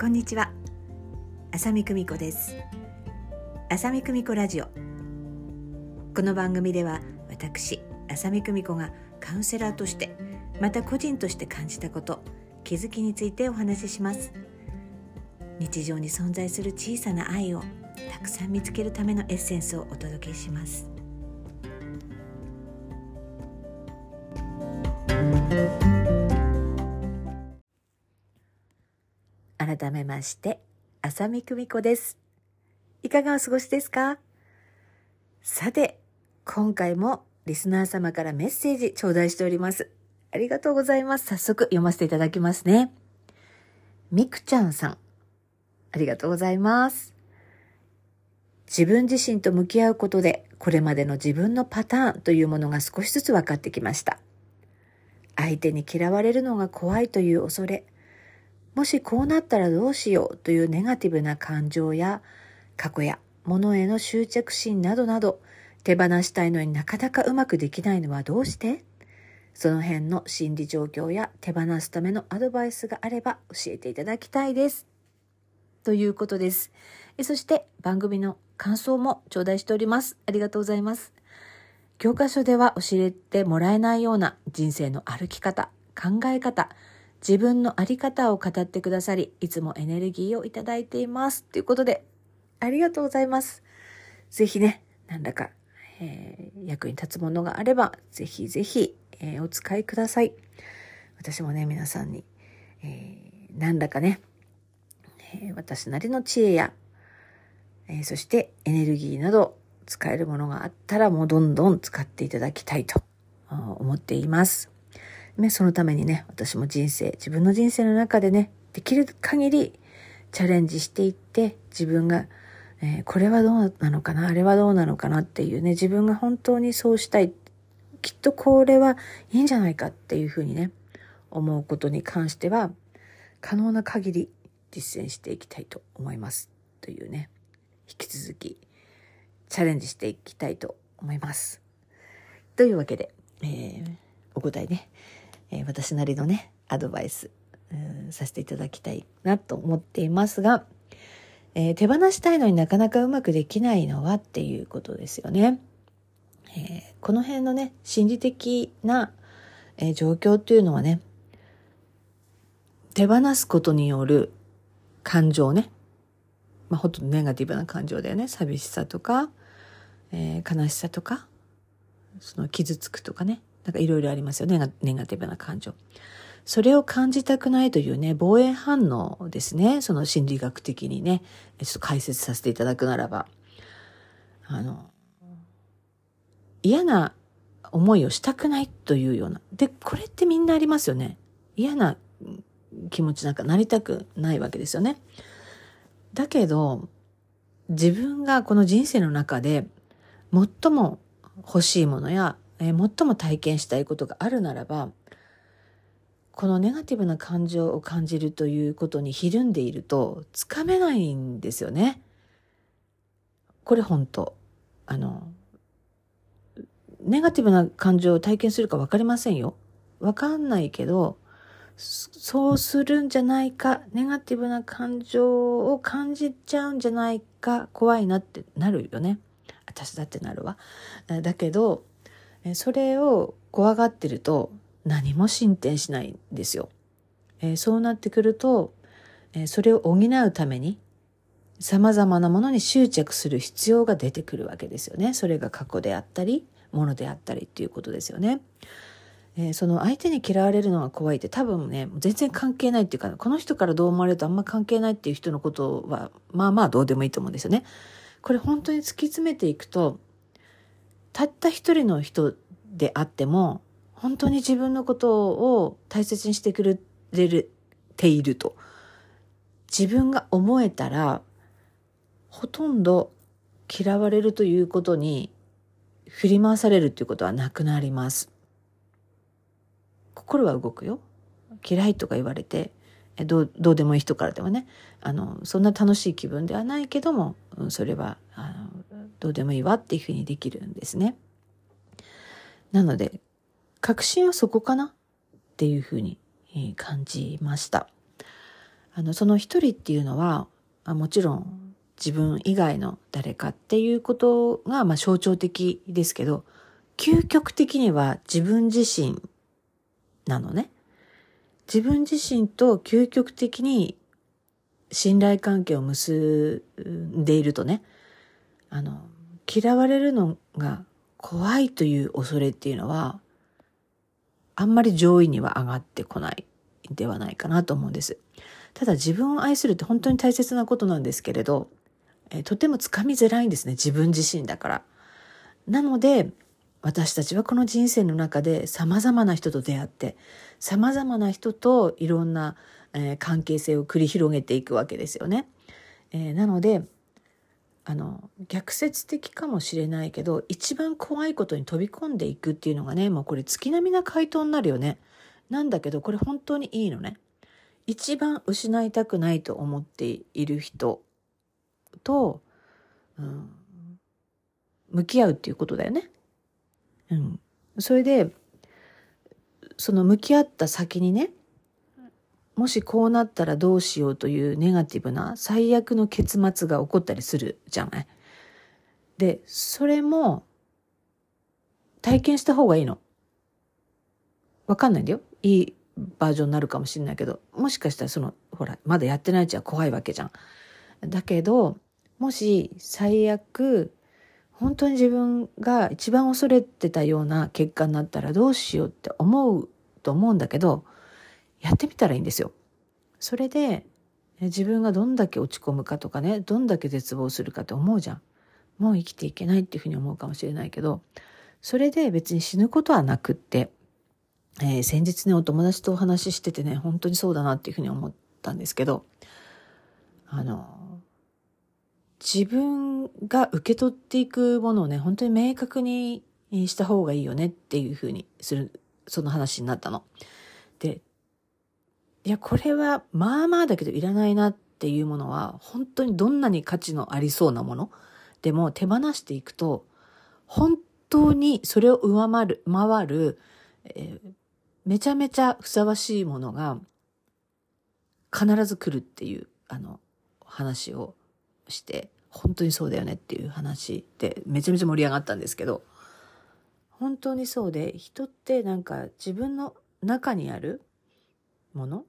こんにちは。浅見久美子です。浅見久美子ラジオ。この番組では私浅見久美子がカウンセラーとしてまた個人として感じたこと気づきについてお話しします。日常に存在する小さな愛をたくさん見つけるためのエッセンスをお届けします。改めまして浅見久美子です。いかがお過ごしですか？さて今回もリスナー様からメッセージ頂戴しております。ありがとうございます。早速読ませていただきますね。みくちゃんさん。ありがとうございます。自分自身と向き合うことでこれまでの自分のパターンというものが少しずつ分かってきました。相手に嫌われるのが怖いという恐れもしこうなったらどうしようというネガティブな感情や過去や物への執着心などなど手放したいのになかなかうまくできないのはどうして？その辺の心理状況や手放すためのアドバイスがあれば教えていただきたいです。ということです。そして番組の感想も頂戴しております。ありがとうございます。教科書では教えてもらえないような人生の歩き方、考え方、自分のあり方を語ってくださり、いつもエネルギーをいただいています。ということで、ありがとうございます。ぜひね、なんだか、えー、役に立つものがあれば、ぜひぜひ、え、お使いください。私もね、皆さんに、えー、何らかね、え私なりの知恵や、えそしてエネルギーなど使えるものがあったらもうどんどん使っていただきたいと思っています。ね、そのためにね、私も人生、自分の人生の中でね、できる限りチャレンジしていって、自分が、えー、これはどうなのかな、あれはどうなのかなっていうね、自分が本当にそうしたい、きっとこれはいいんじゃないかっていうふうにね、思うことに関しては、可能な限り実践していきたいと思います。というね、引き続きチャレンジしていきたいと思います。というわけで、えー、お答えね、えー、私なりのね、アドバイス、させていただきたいなと思っていますが、えー、手放したいのになかなかうまくできないのはっていうことですよね。え、この辺のね、心理的な、え、状況っていうのはね、手放すことによる感情ね、まあ、ほとんどネガティブな感情だよね。寂しさとか、えー、悲しさとか、その傷つくとかね。なんかいろいろありますよね。ネガティブな感情。それを感じたくないというね、防衛反応ですね。その心理学的にね、ちょっと解説させていただくならば。あの、嫌な思いをしたくないというような。で、これってみんなありますよね。嫌な気持ちなんかなりたくないわけですよね。だけど、自分がこの人生の中で最も欲しいものやえー、最も体験したいことがあるならばこのネガティブな感情を感じるということにひるんでいるとつかめないんですよね。これ本当あのネガティブな感情を体験するか分かりませんよ。分かんないけどそうするんじゃないかネガティブな感情を感じちゃうんじゃないか怖いなってなるよね。私だってなるわ。だけどそれを怖がってると何も進展しないんですよ。えそうなってくると、えそれを補うために様々なものに執着する必要が出てくるわけですよね。それが過去であったり、ものであったりっていうことですよね。えー、その相手に嫌われるのが怖いって多分ね、全然関係ないっていうか、この人からどう思われるとあんま関係ないっていう人のことは、まあまあどうでもいいと思うんですよね。これ本当に突き詰めていくと、たった一人の人であっても、本当に自分のことを大切にしてくれていると。自分が思えたら、ほとんど嫌われるということに振り回されるということはなくなります。心は動くよ。嫌いとか言われて、どうどうでもいい人からでもねあのそんな楽しい気分ではないけども、それはあのどうでもいいわっていうふうにできるんですね。なので、確信はそこかなっていうふうに感じました。あの、その一人っていうのは、もちろん自分以外の誰かっていうことが、まあ象徴的ですけど、究極的には自分自身なのね。自分自身と究極的に信頼関係を結んでいるとね、あの、嫌われるのが怖いという恐れっていうのは、あんまり上位には上がってこないではないかなと思うんです。ただ自分を愛するって本当に大切なことなんですけれど、えとてもつかみづらいんですね、自分自身だから。なので、私たちはこの人生の中で様々な人と出会って、様々な人といろんな、えー、関係性を繰り広げていくわけですよね。えー、なので、あの、逆説的かもしれないけど、一番怖いことに飛び込んでいくっていうのがね、もうこれ月並みな回答になるよね。なんだけど、これ本当にいいのね。一番失いたくないと思っている人と、うん、向き合うっていうことだよね。うん。それで、その向き合った先にね、もしこうなったらどうしようというネガティブな最悪の結末が起こったりするじゃない？で、それも体験した方がいいの。わかんないんだよ。いいバージョンになるかもしれないけど、もしかしたらその、ほら、まだやってないうちは怖いわけじゃん。だけど、もし最悪本当に自分が一番恐れてたような結果になったらどうしようって思うと思うんだけど、やってみたらいいんですよ。それで、自分がどんだけ落ち込むかとかね、どんだけ絶望するかって思うじゃん。もう生きていけないっていうふうに思うかもしれないけど、それで別に死ぬことはなくって、えー、先日ね、お友達とお話ししててね、本当にそうだなっていうふうに思ったんですけど、あの、自分が受け取っていくものをね、本当に明確にした方がいいよねっていうふうにする、その話になったの。いや、これはまあまあだけどいらないなっていうものは、本当にどんなに価値のありそうなものでも手放していくと、本当にそれを上回る、回る、えー、めちゃめちゃふさわしいものが必ず来るっていう、あの、話をして、本当にそうだよねっていう話でめちゃめちゃ盛り上がったんですけど、本当にそうで、人ってなんか自分の中にあるもの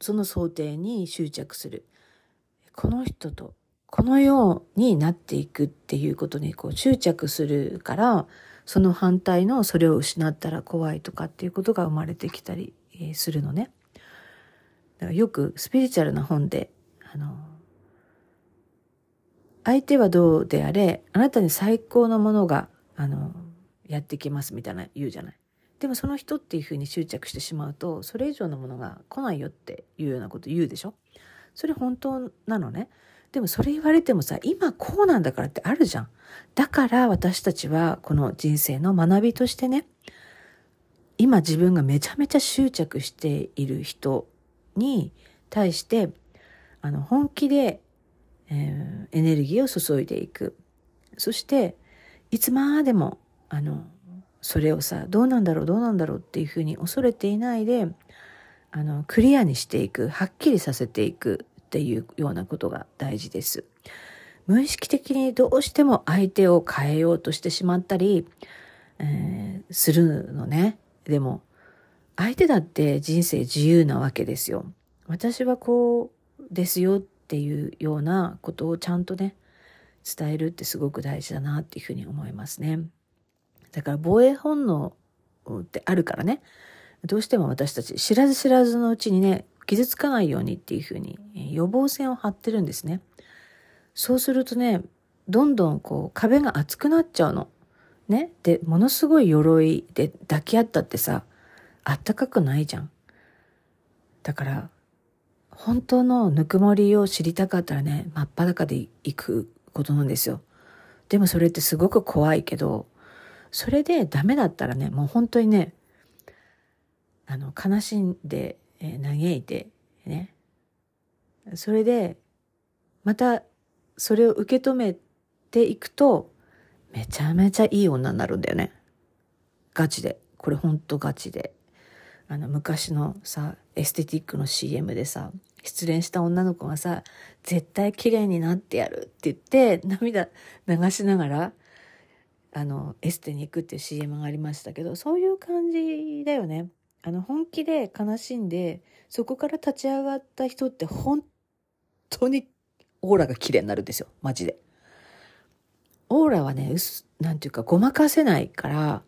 その想定に執着する。この人とこのようになっていくっていうことにこう執着するから、その反対のそれを失ったら怖いとかっていうことが生まれてきたりするのね。だからよくスピリチュアルな本で、あの、相手はどうであれ、あなたに最高のものが、あの、やってきますみたいな言うじゃない。でもその人っていうふうに執着してしまうと、それ以上のものが来ないよっていうようなこと言うでしょ？それ本当なのね？でもそれ言われてもさ、今こうなんだからってあるじゃん。だから私たちはこの人生の学びとしてね、今自分がめちゃめちゃ執着している人に対して、あの、本気でえー、エネルギーを注いでいく。そして、いつまでも、あの、それをさ、どうなんだろう、どうなんだろうっていうふうに恐れていないで、あの、クリアにしていく、はっきりさせていくっていうようなことが大事です。無意識的にどうしても相手を変えようとしてしまったり、えー、するのね。でも、相手だって人生自由なわけですよ。私はこうですよっていうようなことをちゃんとね、伝えるってすごく大事だなっていうふうに思いますね。だから防衛本能ってあるからね、どうしても私たち知らず知らずのうちにね、傷つかないようにっていうふうに予防線を張ってるんですね。そうするとね、どんどんこう壁が厚くなっちゃうの。ね？で、ものすごい鎧で抱き合ったってさ、あったかくないじゃん。だから、本当のぬくもりを知りたかったらね、真っ裸で行くことなんですよ。でもそれってすごく怖いけど、それでダメだったらね、もう本当にね、あの、悲しんで、えー、嘆いて、ね。それで、また、それを受け止めていくと、めちゃめちゃいい女になるんだよね。ガチで。これほんとガチで。あの昔のさエステティックの CM でさ失恋した女の子がさ絶対綺麗になってやるって言って涙流しながらあのエステに行くっていう CM がありましたけどそういう感じだよね。あの本気で悲しんでそこから立ち上がった人って本当にオーラが綺麗になるんですよマジで。オーラはね、うす、なんていうか、ごまかせないから、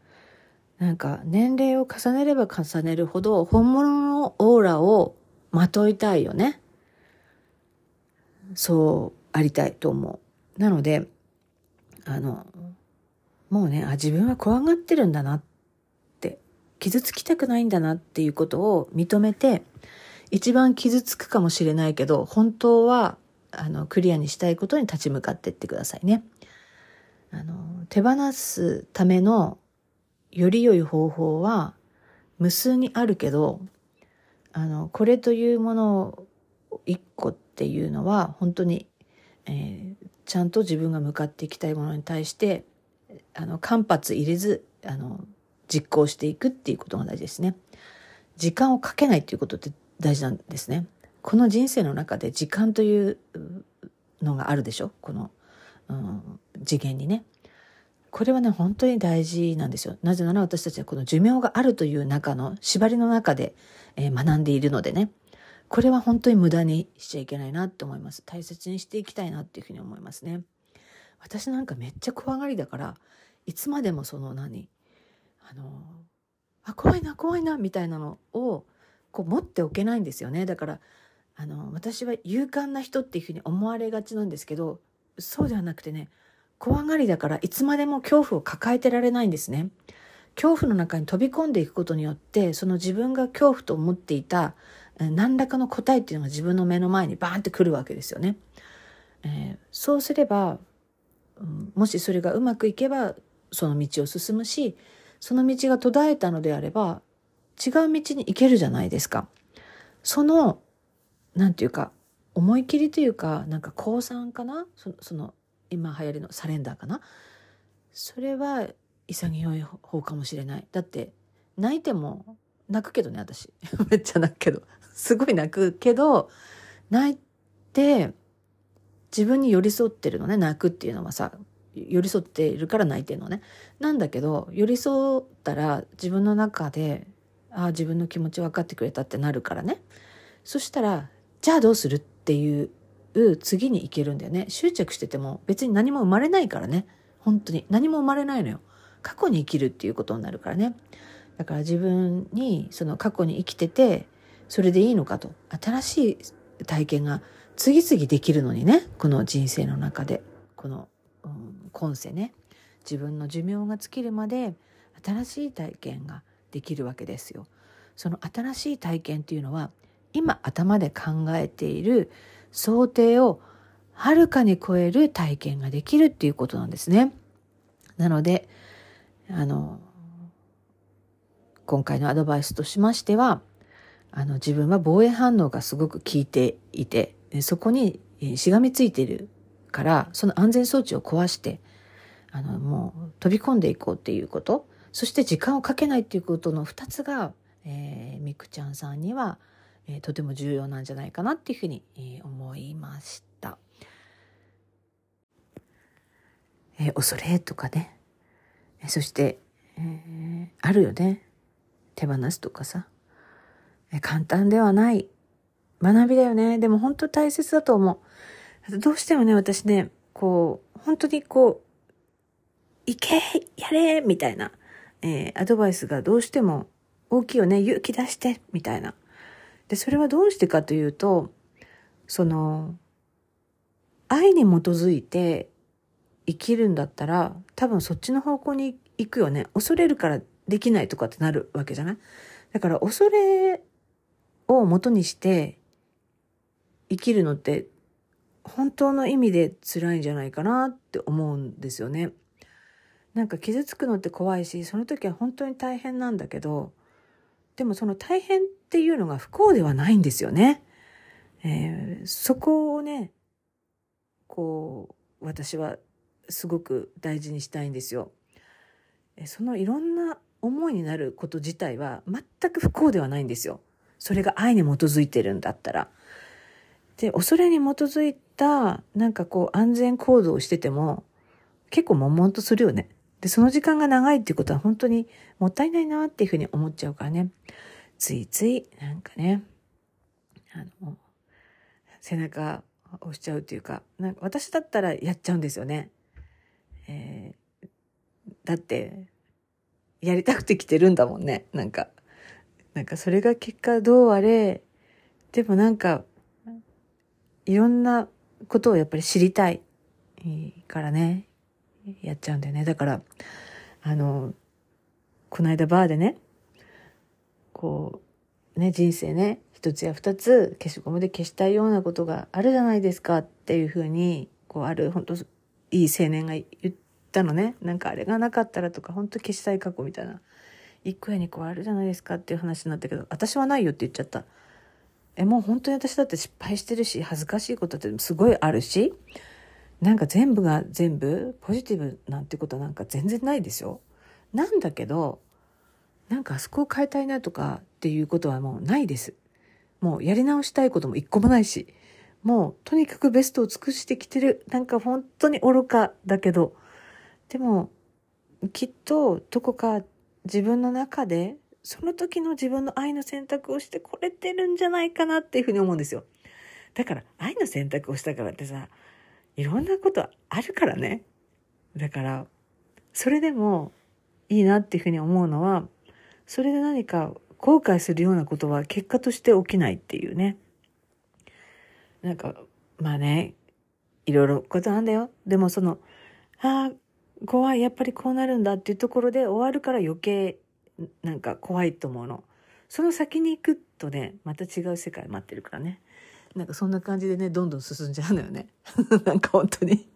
なんか、年齢を重ねれば重ねるほど、本物のオーラをまといたいよね。そうありたいと思う。なので、あの、もうね、あ、自分は怖がってるんだなって、傷つきたくないんだなっていうことを認めて、一番傷つくかもしれないけど、本当は、あの、クリアにしたいことに立ち向かってってくださいね。あの、手放すためのより良い方法は無数にあるけど、あの、これというものを一個っていうのは本当に、えー、ちゃんと自分が向かっていきたいものに対して、あの、間髪入れず、あの、実行していくっていうことが大事ですね。時間をかけないっていうことって大事なんですね。この人生の中で時間というのがあるでしょ？このうん、次元にね。これはね、本当に大事なんですよ。なぜなら私たちはこの寿命があるという中の、縛りの中で、えー、学んでいるのでね。これは本当に無駄にしちゃいけないなって思います。大切にしていきたいなっていうふうに思いますね。私なんかめっちゃ怖がりだから、いつまでもその何、あの、あ、怖いな、怖いな、みたいなのを、こう持っておけないんですよね。だから、あの、私は勇敢な人っていうふうに思われがちなんですけど、そうではなくてね、怖がりだからいつまでも恐怖を抱えてられないんですね。恐怖の中に飛び込んでいくことによって、その自分が恐怖と思っていた何らかの答えっていうのが自分の目の前にバーンってくるわけですよね。えー、そうすれば、もしそれがうまくいけばその道を進むし、その道が途絶えたのであれば違う道に行けるじゃないですか。その、なんていうか、思い切りというかなんか降参かな？その今流行りのサレンダーかな？それは潔い方かもしれない。だって泣いても泣くけどね私。めっちゃ泣くけど。すごい泣くけど泣いて自分に寄り添ってるのね泣くっていうのはさ寄り添っているから泣いてるのねなんだけど寄り添ったら自分の中でああ自分の気持ち分かってくれたってなるからねそしたらじゃあどうするっていう次に行けるんだよね。執着してても別に何も生まれないからね。本当に。何も生まれないのよ。過去に生きるっていうことになるからね。だから自分にその過去に生きてて、それでいいのかと。新しい体験が次々できるのにね。この人生の中で。この、うん、今世ね。自分の寿命が尽きるまで新しい体験ができるわけですよ。その新しい体験っていうのは今頭で考えている想定をはるかに超える体験ができるっていうことなんですね。なので、あの、今回のアドバイスとしましては、あの、自分は防衛反応がすごく効いていて、そこにしがみついてるから、その安全装置を壊して、あの、もう飛び込んでいこうっていうこと、そして時間をかけないっていうことの二つが、えー、みくちゃんさんには、えー、とても重要なんじゃないかなっていうふうに、えー、思いました。えー、恐れとかね、えそして、えあるよね。手放すとかさ、え簡単ではない。学びだよね。でも本当大切だと思う。どうしてもね私ねこう本当にこう行けやれみたいな、えアドバイスがどうしても大きいよね。勇気出してみたいな。で、それはどうしてかというと、その、愛に基づいて生きるんだったら、多分そっちの方向に行くよね。恐れるからできないとかってなるわけじゃない？だから恐れを元にして生きるのって本当の意味で辛いんじゃないかなって思うんですよね。なんか傷つくのって怖いし、その時は本当に大変なんだけど、でもその大変っていうのが不幸ではないんですよね。えー、そこをね、こう、私はすごく大事にしたいんですよ。そのいろんな思いになること自体は全く不幸ではないんですよ。それが愛に基づいてるんだったら。で、恐れに基づいた、なんかこう安全行動をしてても、結構悶々とするよね。で、その時間が長いっていうことは本当にもったいないなっていうふうに思っちゃうからね。ついつい、なんかね、あの、背中押しちゃうっていうか、なんか私だったらやっちゃうんですよね。えー、だって、やりたくて来てるんだもんね。なんか、なんかそれが結果どうあれ、でもなんか、いろんなことをやっぱり知りたいからね、やっちゃうんだよね。だから、あの、この間バーでね、こう、ね、人生ね、一つや二つ消しゴムで消したいようなことがあるじゃないですかっていうふうに、こう、ある、本当いい青年が言ったのね。なんかあれがなかったらとか、本当消したい過去みたいな。一個や二個あるじゃないですかっていう話になったけど、私はないよって言っちゃった。え、もう本当に私だって失敗してるし、恥ずかしいことってすごいあるし、なんか全部が全部ポジティブなんてことなんか全然ないですよ。なんだけど、なんかあそこを変えたいなとかっていうことはもうないです。もうやり直したいことも一個もないし、もうとにかくベストを尽くしてきてる。なんか本当に愚かだけど、でもきっとどこか自分の中でその時の自分の愛の選択をしてこれてるんじゃないかなっていうふうに思うんですよ。だから愛の選択をしたからってさ、いろんなことあるからね。だから、それでもいいなっていうふうに思うのは、それで何か後悔するようなことは結果として起きないっていうね。なんか、まあね、いろいろことなんだよ。でもその、ああ、怖い、やっぱりこうなるんだっていうところで終わるから余計なんか怖いと思うの。その先に行くとね、また違う世界待ってるからね。なんかそんな感じでね、どんどん進んじゃうのよね。なんか本当に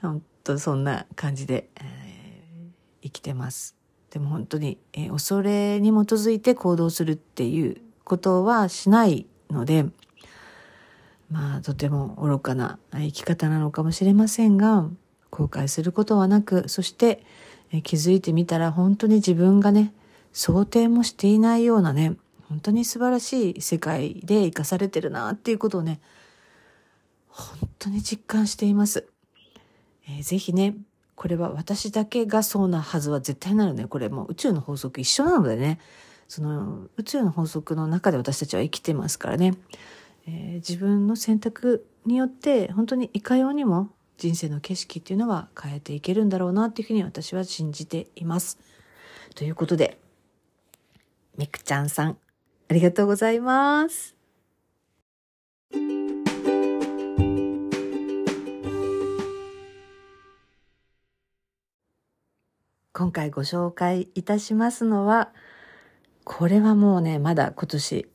本当そんな感じで、えー、生きてます。でも本当に、えー、恐れに基づいて行動するっていうことはしないので、まあとても愚かな生き方なのかもしれませんが、後悔することはなく、そして、え、気づいてみたら本当に自分がね、想定もしていないようなね、本当に素晴らしい世界で生かされてるなっていうことをね、本当に実感しています。えー、ぜひね、これは私だけがそうなはずは絶対なので、これもう宇宙の法則一緒なのでね、その宇宙の法則の中で私たちは生きてますからね、えー、自分の選択によって本当にいかようにも人生の景色っていうのは変えていけるんだろうなっていうふうに私は信じています。ということで、みくちゃんさん、ありがとうございます。今回ご紹介いたしますのは、これはもうね、まだ今年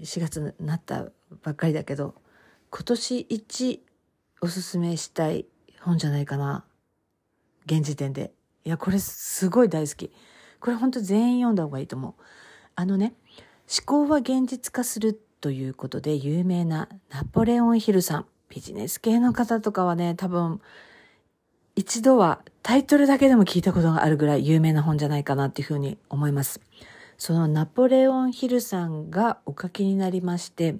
4月になったばっかりだけど、今年一おすすめしたい本じゃないかな。現時点で。いや、これすごい大好き。これ本当全員読んだ方がいいと思う。あのね、思考は現実化するということで有名なナポレオンヒルさん。ビジネス系の方とかはね、多分一度はタイトルだけでも聞いたことがあるぐらい有名な本じゃないかなっていうふうに思います。そのナポレオンヒルさんがお書きになりまして、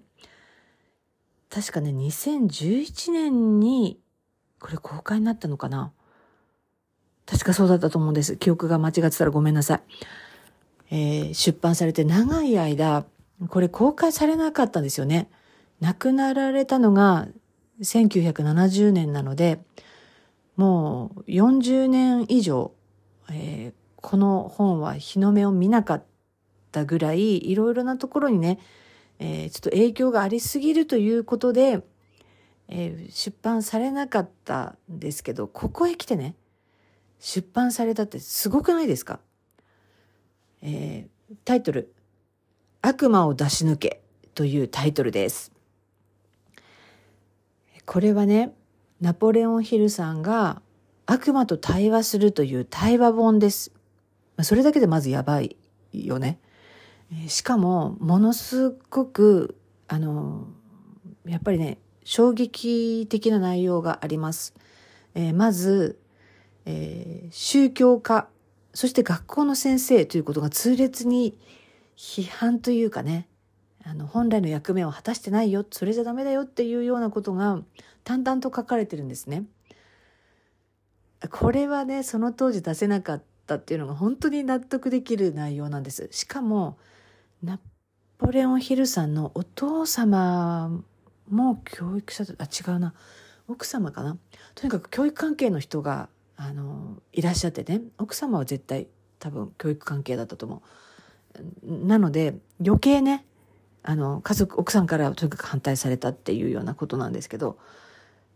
確かね、2011年に、これ公開になったのかな確かそうだったと思うんです。記憶が間違ってたらごめんなさい。えー、出版されて長い間、これ公開されなかったんですよね。亡くなられたのが1970年なので、もう40年以上、えー、この本は日の目を見なかったぐらい、いろいろなところにね、えー、ちょっと影響がありすぎるということで、えー、出版されなかったんですけど、ここへ来てね、出版されたってすごくないですか？えー、タイトル、悪魔を出し抜けというタイトルです。これはね、ナポレオンヒルさんが悪魔と対話するという対話本です。それだけでまずやばいよね。しかも、ものすごく、あの、やっぱりね、衝撃的な内容があります。えー、まず、えー、宗教家そして学校の先生ということが痛烈に批判というかね、あの、本来の役目を果たしてないよ、それじゃダメだよっていうようなことが淡々と書かれてるんですね。これはね、その当時出せなかったっていうのが本当に納得できる内容なんです。しかも、ナポレオン・ヒルさんのお父様も教育者あ、違うな。奥様かな。とにかく教育関係の人が、あの、いらっしゃってね。奥様は絶対多分教育関係だったと思う。なので、余計ね、あの、家族、奥さんからとにかく反対されたっていうようなことなんですけど、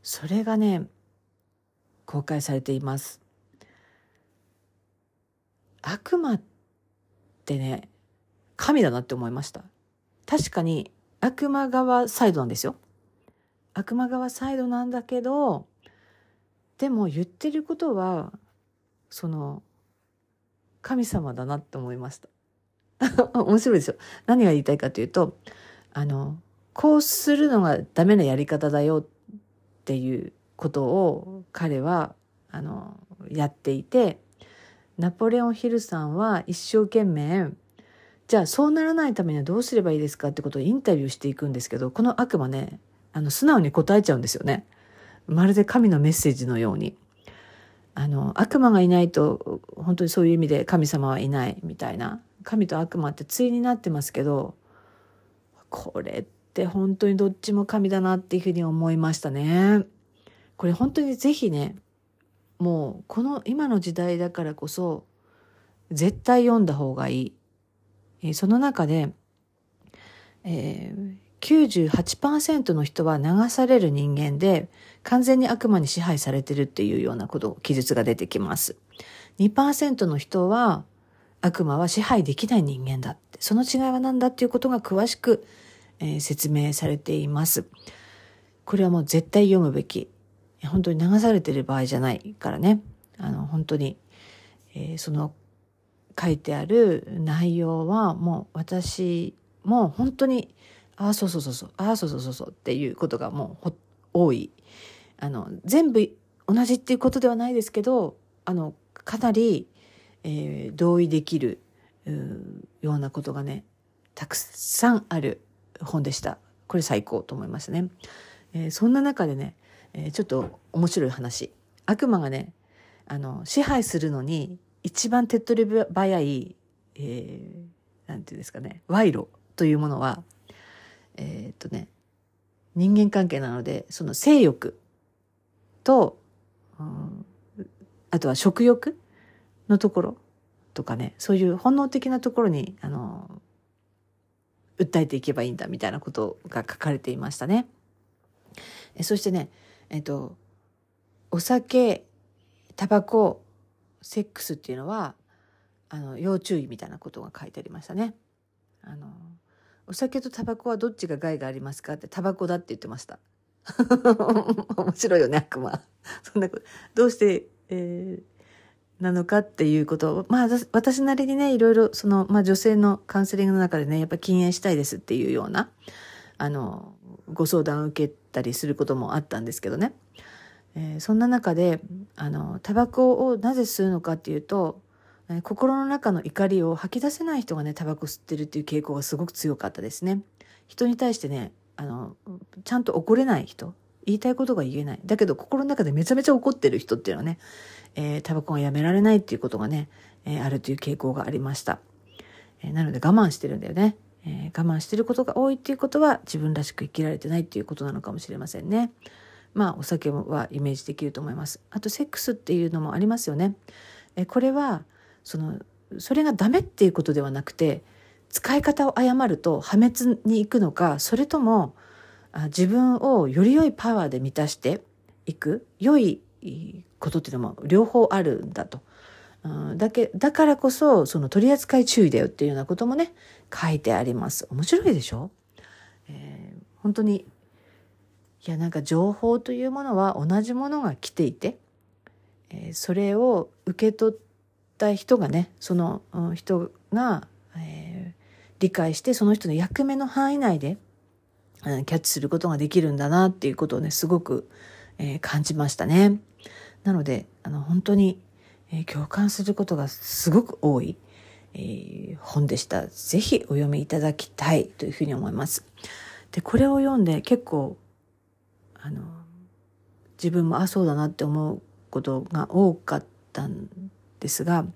それがね、公開されています。悪魔ってね、神だなって思いました。確かに悪魔側サイドなんですよ。悪魔側サイドなんだけど、でも言ってることは、その、神様だなって思いました。面白いですよ。何が言いたいかというと、あの、こうするのがダメなやり方だよっていうことを彼は、あの、やっていて、ナポレオン・ヒルさんは一生懸命、じゃあそうならないためにはどうすればいいですかってことをインタビューしていくんですけど、この悪魔ね、あの、素直に答えちゃうんですよね。まるで神のメッセージのように。あの、悪魔がいないと、本当にそういう意味で神様はいないみたいな。神と悪魔って対になってますけど、これって本当にどっちも神だなっていうふうに思いましたね。これ本当にぜひね、もうこの今の時代だからこそ絶対読んだ方がいい。え、その中で、えー、98%の人は流される人間で完全に悪魔に支配されてるっていうようなこと、記述が出てきます。2%の人は悪魔は支配できない人間だって、その違いは何だっていうことが詳しく、えー、説明されています。これはもう絶対読むべき本当に流されてる場合じゃないからね。あの、本当に、えー、その書いてある内容はもう私も本当に、ああ、そうそうそうそう、ああ、そうそうそうそうっていうことがもう多い。あの、全部同じっていうことではないですけど、あの、かなり、えー、同意できるようなことがね、たくさんある本でした。これ最高と思いましたね。えー、そんな中でね、えー、ちょっと面白い話。悪魔がね、あの、支配するのに一番手っ取り早い、えー、なんていうんですかね、賄賂というものは、えー、っとね、人間関係なので、その性欲と、うん、あとは食欲のところとかね、そういう本能的なところに、あの、訴えていけばいいんだみたいなことが書かれていましたね。えそしてね、えっと、お酒、タバコ、セックスっていうのは、あの、要注意みたいなことが書いてありましたね。あの、お酒とタバコはどっちが害がありますかって、タバコだって言ってました。面白いよね、悪魔。そんなこと、どうして、えー、なのかっていうことを、まあ、私なりにね、いろいろ、その、まあ、女性のカウンセリングの中でね、やっぱ禁煙したいですっていうような、あの、ご相談を受けたりすることもあったんですけどね、えー、そんな中であのタバコをなぜ吸うのかっていうと、えー、心の中の怒りを吐き出せない人がねタバコ吸ってるっていう傾向がすごく強かったですね。人に対してねあのちゃんと怒れない人言いたいことが言えない。だけど心の中でめちゃめちゃ怒ってる人っていうのはね、えー、タバコがやめられないっていうことがね、えー、あるという傾向がありました、えー、なので我慢してるんだよね。え、我慢してることが多いっていうことは自分らしく生きられてないっていうことなのかもしれませんね。まあお酒はイメージできると思います。あとセックスっていうのもありますよね。え、これはそのそれがダメっていうことではなくて使い方を誤ると破滅に行くのかそれともあ自分をより良いパワーで満たしていく良いことっていうのも両方あるんだと。だけだからこそその取り扱い注意だよっていうようなこともね書いてあります面白いでしょ、えー、本当にいやなんか情報というものは同じものが来ていて、えー、それを受け取った人がねその人が、えー、理解してその人の役目の範囲内で、キャッチすることができるんだなっていうことをねすごく、えー、感じましたね。なのであの本当にえー、共感することがすごく多い、えー、本でした。ぜひお読みいただきたいというふうに思います。で、これを読んで結構、あの、自分もあ、そうだなって思うことが多かったんですが、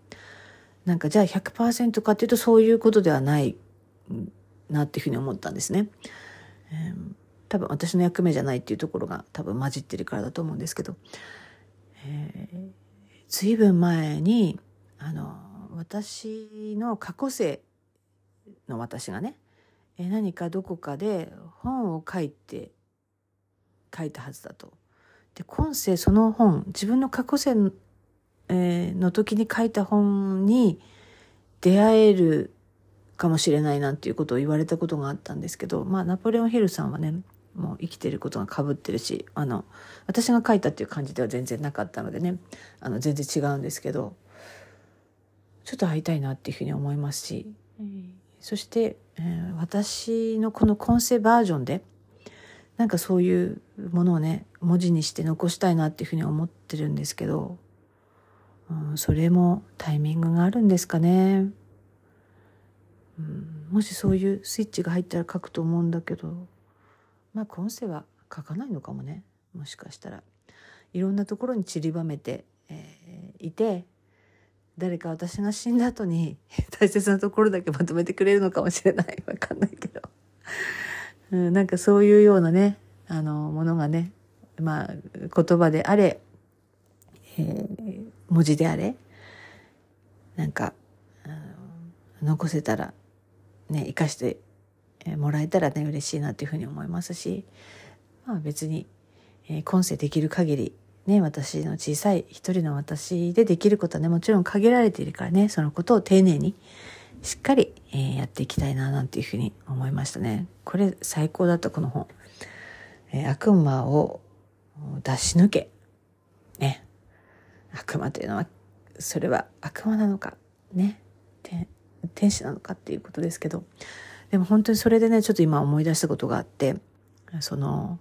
なんかじゃあ100%かっていうとそういうことではないなっていうふうに思ったんですね。えー、多分私の役目じゃないっていうところが多分混じってるからだと思うんですけど、えー、随分前にあの私の過去世の私がね、えー、何かどこかで本を書いて書いたはずだと。で今世その本自分の過去世えー、の時に書いた本に出会えるかもしれないなんていうことを言われたことがあったんですけど、まあ、ナポレオン・ヒルさんはね、もう生きてることが被ってるし、あの、私が書いたっていう感じでは全然なかったのでね、あの、全然違うんですけど、ちょっと会いたいなっていうふうに思いますし、そして、えー、私のこの今世バージョンで、なんかそういうものをね、文字にして残したいなっていうふうに思ってるんですけど、うん、それもタイミングがあるんですかね。うん、もしそういうスイッチが入ったら書くと思うんだけどまあ今世は書かないのかもね。もしかしたら。いろんなところに散りばめて、えー、いて誰か私が死んだ後に 大切なところだけまとめてくれるのかもしれない。わかんないけど、うん、なんかそういうようなねあのものがねまあ言葉であれ、えー、文字であれなんか残せたらね、生かしてもらえたらね、嬉しいなっていうふうに思いますし、まあ別に、えー、今世できる限り、ね、私の小さい一人の私でできることはね、もちろん限られているからね、そのことを丁寧に、しっかり、えー、やっていきたいな、なんていうふうに思いましたね。これ最高だった、この本。えー、悪魔を出し抜け。ね。悪魔というのは、それは悪魔なのか。ね。天使なのかっていうことですけどでも本当にそれでねちょっと今思い出したことがあってその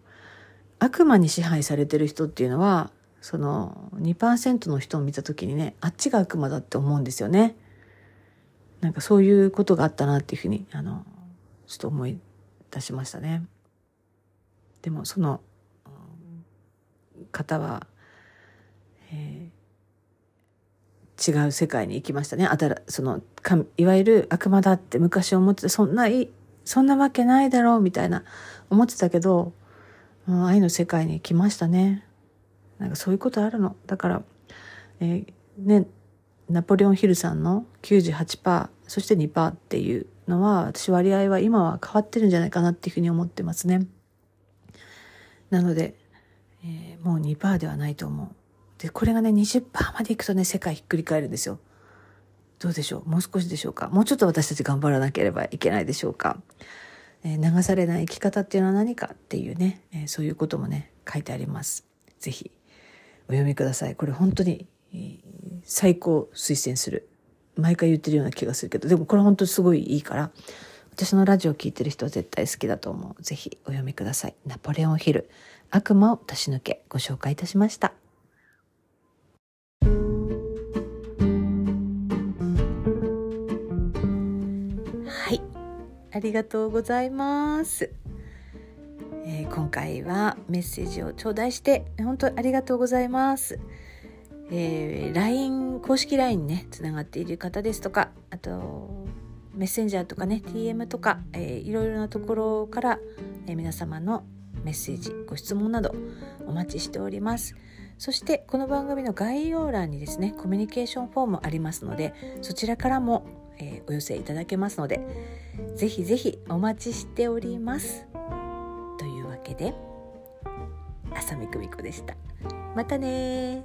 悪魔に支配されてる人っていうのはその2%の人を見た時にねあっちが悪魔だって思うんですよね。なんかそういうことがあったなっていうふうにあのちょっと思い出しましたね。でもその方は、えー違う世界に行きましたね。あたら、その、かいわゆる悪魔だって昔思ってて、そんな、そんなわけないだろうみたいな思ってたけど、うん、愛の世界に来ましたね。なんかそういうことあるの。だから、えー、ね、ナポレオンヒルさんの98%、そして2%っていうのは、私割合は今は変わってるんじゃないかなっていうふうに思ってますね。なので、えー、もう2%ではないと思う。で、これがね、20%までいくとね、世界ひっくり返るんですよ。どうでしょう？もう少しでしょうか？もうちょっと私たち頑張らなければいけないでしょうか、えー、流されない生き方っていうのは何かっていうね、えー、そういうこともね、書いてあります。ぜひ、お読みください。これ本当に、えー、最高推薦する。毎回言ってるような気がするけど、でもこれ本当にすごいいいから、私のラジオを聴いてる人は絶対好きだと思う。ぜひお読みください。ナポレオンヒル、悪魔を出し抜け、ご紹介いたしました。ありがとうございます。えー、今回はメッセージを頂戴して本当ありがとうございます。えー、LINE 公式 LINE ねつながっている方ですとかあとメッセンジャーとかね TM とか、えー、いろいろなところから、えー、皆様のメッセージご質問などお待ちしております。そしてこの番組の概要欄にですねコミュニケーションフォームありますのでそちらからもえー、お寄せいただけますのでぜひぜひお待ちしております。というわけで浅見久美子でした。またね